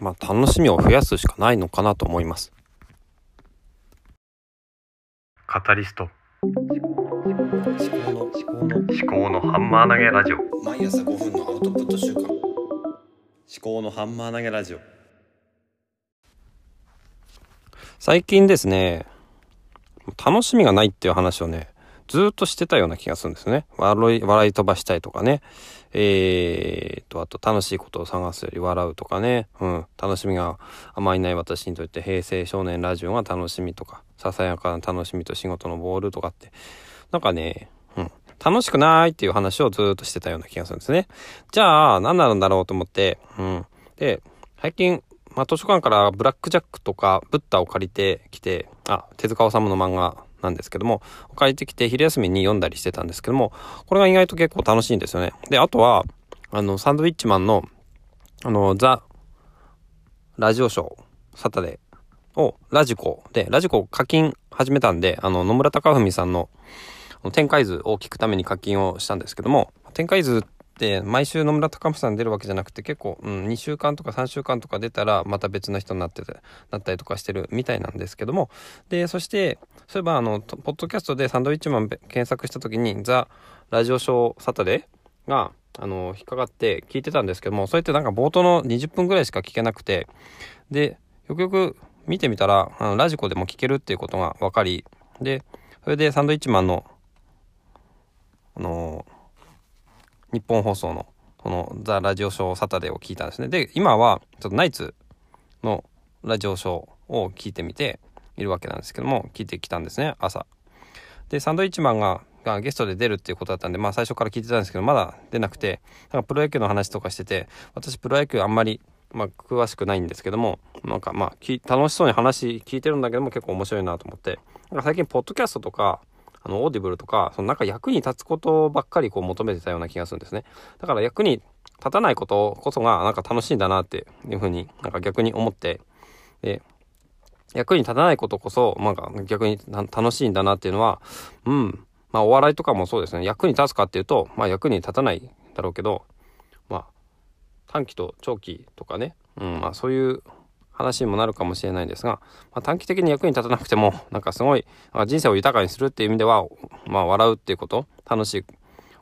まあ、楽しみを増やすしかないのかなと思います。カタリスト。思考の思考の思考のハンマー投げラジオ。毎朝5分のアウトプット週間。思考のハンマー投げラジオ。最近ですね楽しみがないっていう話をねずっとしてたような気がするんですね。笑い、笑い飛ばしたいとかね。えー、と、あと楽しいことを探すより笑うとかね。うん。楽しみがあまりない私にとって平成少年ラジオが楽しみとか、ささやかな楽しみと仕事のボールとかって、なんかね、うん。楽しくないっていう話をずっとしてたような気がするんですね。じゃあ、何なんだろうと思って、うん。で、最近、まあ、図書館からブラックジャックとかブッダを借りてきて、あ、手塚治虫の漫画なんですけども、借りてきて昼休みに読んだりしてたんですけども、これが意外と結構楽しいんですよね。で、あとは、あの、サンドウィッチマンの、あの、ザ・ラジオショー、サタデーをラジコで、ラジコ課金始めたんで、あの、野村隆文さんの展開図を聞くために課金をしたんですけども、展開図って毎週野村隆文さん出るわけじゃなくて結構、うん、2週間とか3週間とか出たらまた別の人になっててなったりとかしてるみたいなんですけども。でそしてそういえばあのポッドキャストでサンドウィッチマン検索した時にザ・ラジオショーサタデーがあの引っかかって聞いてたんですけどもそれってなんか冒頭の20分ぐらいしか聞けなくてでよくよく見てみたらあのラジコでも聞けるっていうことが分かりでそれでサンドウィッチマンのあのー日本放送のこのザ・ラジオショーサタデーを聞いたんですね。で、今はちょっとナイツのラジオショーを聞いてみているわけなんですけども、聞いてきたんですね、朝。で、サンドイッチマンががゲストで出るっていうことだったんで、まあ最初から聞いてたんですけど、まだ出なくて、なんかプロ野球の話とかしてて、私プロ野球あんまり、まあ詳しくないんですけども、なんかまあ楽しそうに話聞いてるんだけども結構面白いなと思って、なんか最近ポッドキャストとか、あの、オーディブルとか、そのなんか役に立つことばっかりこう求めてたような気がするんですね。だから役に立たないことこそがなんか楽しいんだなっていうふうになんか逆に思って、で、役に立たないことこそ、なんか逆に楽しいんだなっていうのは、うん、まあお笑いとかもそうですね。役に立つかっていうと、まあ役に立たないだろうけど、まあ短期と長期とかね、うん、まあそういう話にもなるかもしれないんですが、まあ、短期的に役に立たなくても、なんかすごい、人生を豊かにするっていう意味では、まあ、笑うっていうこと、楽しい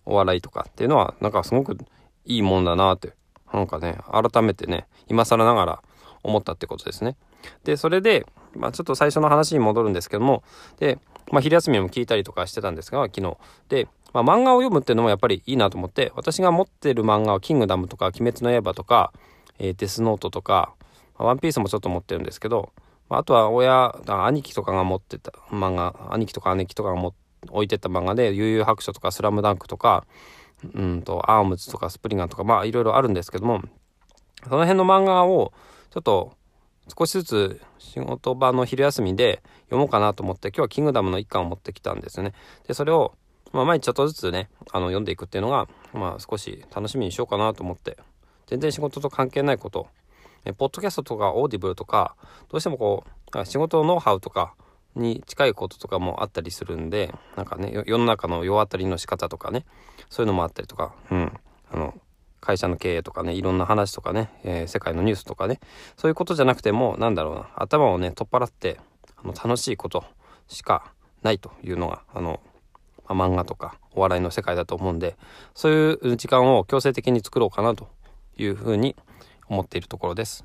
お笑いとかっていうのは、なんかすごくいいもんだなって、なんかね、改めてね、今更ながら思ったってことですね。で、それで、まあ、ちょっと最初の話に戻るんですけども、で、まあ、昼休みも聞いたりとかしてたんですが、昨日。で、まあ、漫画を読むっていうのもやっぱりいいなと思って、私が持ってる漫画は、キングダムとか、鬼滅の刃とか、えー、デスノートとか、ワンピースもちょっと持ってるんですけど、あとは親、兄貴とかが持ってた漫画、兄貴とか姉貴とかがも置いてた漫画で、悠々白書とかスラムダンクとか、うんと、アームズとかスプリガンとか、まあいろいろあるんですけども、その辺の漫画をちょっと少しずつ仕事場の昼休みで読もうかなと思って、今日はキングダムの一巻を持ってきたんですよね。で、それを、まあ毎日ちょっとずつね、あの読んでいくっていうのが、まあ少し楽しみにしようかなと思って、全然仕事と関係ないことえポッドキャストとかオーディブルとか、どうしてもこう、仕事のノウハウとかに近いこととかもあったりするんで、なんかね、世の中の世渡りの仕方とかね、そういうのもあったりとか、うん、あの、会社の経営とかね、いろんな話とかね、えー、世界のニュースとかね、そういうことじゃなくても、なんだろうな、頭をね、取っ払って、あの、楽しいことしかないというのが、あの、まあ、漫画とかお笑いの世界だと思うんで、そういう時間を強制的に作ろうかなというふうに思っているところです。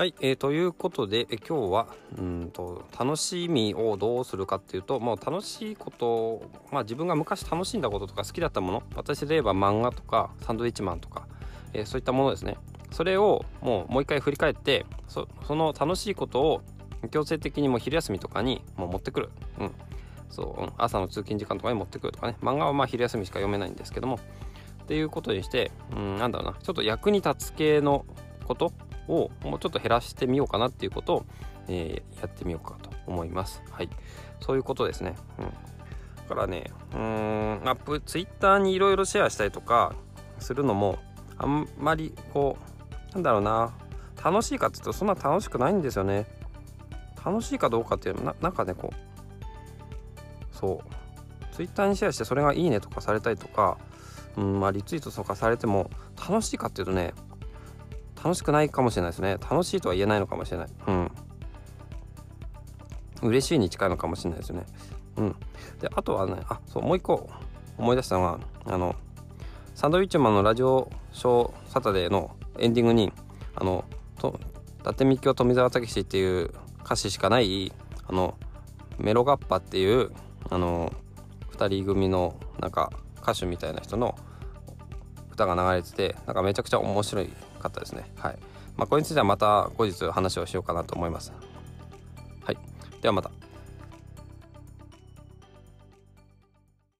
はい、えー、ということで、え今日はうんと楽しみをどうするかっていうともう楽しいこと、まあ、自分が昔楽しんだこととか好きだったもの私で言えば漫画とかサンドウィッチマンとか、えー、そういったものですねそれをもうもう一回振り返ってその楽しいことを強制的にもう昼休みとかにもう持ってくる。うん。そう、朝の通勤時間とかに持ってくるとかね。漫画はまあ昼休みしか読めないんですけども。っていうことにして、うん、なんだろうな。ちょっと役に立つ系のことをもうちょっと減らしてみようかなっていうことを、えー、やってみようかと思います。はい。そういうことですね。うん。だからね、うん、アップ、ツイッターにいろいろシェアしたりとかするのも、あんまりこう、なんだろうな。楽しいかっていうとそんな楽しくないんですよね。楽しいかどうかっていうのななんかねこうそう。ツイッターにシェアしてそれがいいねとかされたりとか、うんまあ、リツイートとかされても楽しいかっていうとね楽しくないかもしれないですね。楽しいとは言えないのかもしれない。うん。嬉しいに近いのかもしれないですよね。うん。であとはねあそうもう一個思い出したのはあのサンドウィッチマンのラジオショーサタデーのエンディングにあのと伊達みきお富澤たけしっていう歌詞しかないあのメロガッパっていうあの2人組のなんか歌手みたいな人の歌が流れててなんかめちゃくちゃ面白かったですね。はい。まあこれについてはまた後日話をしようかなと思います。はい。ではまた。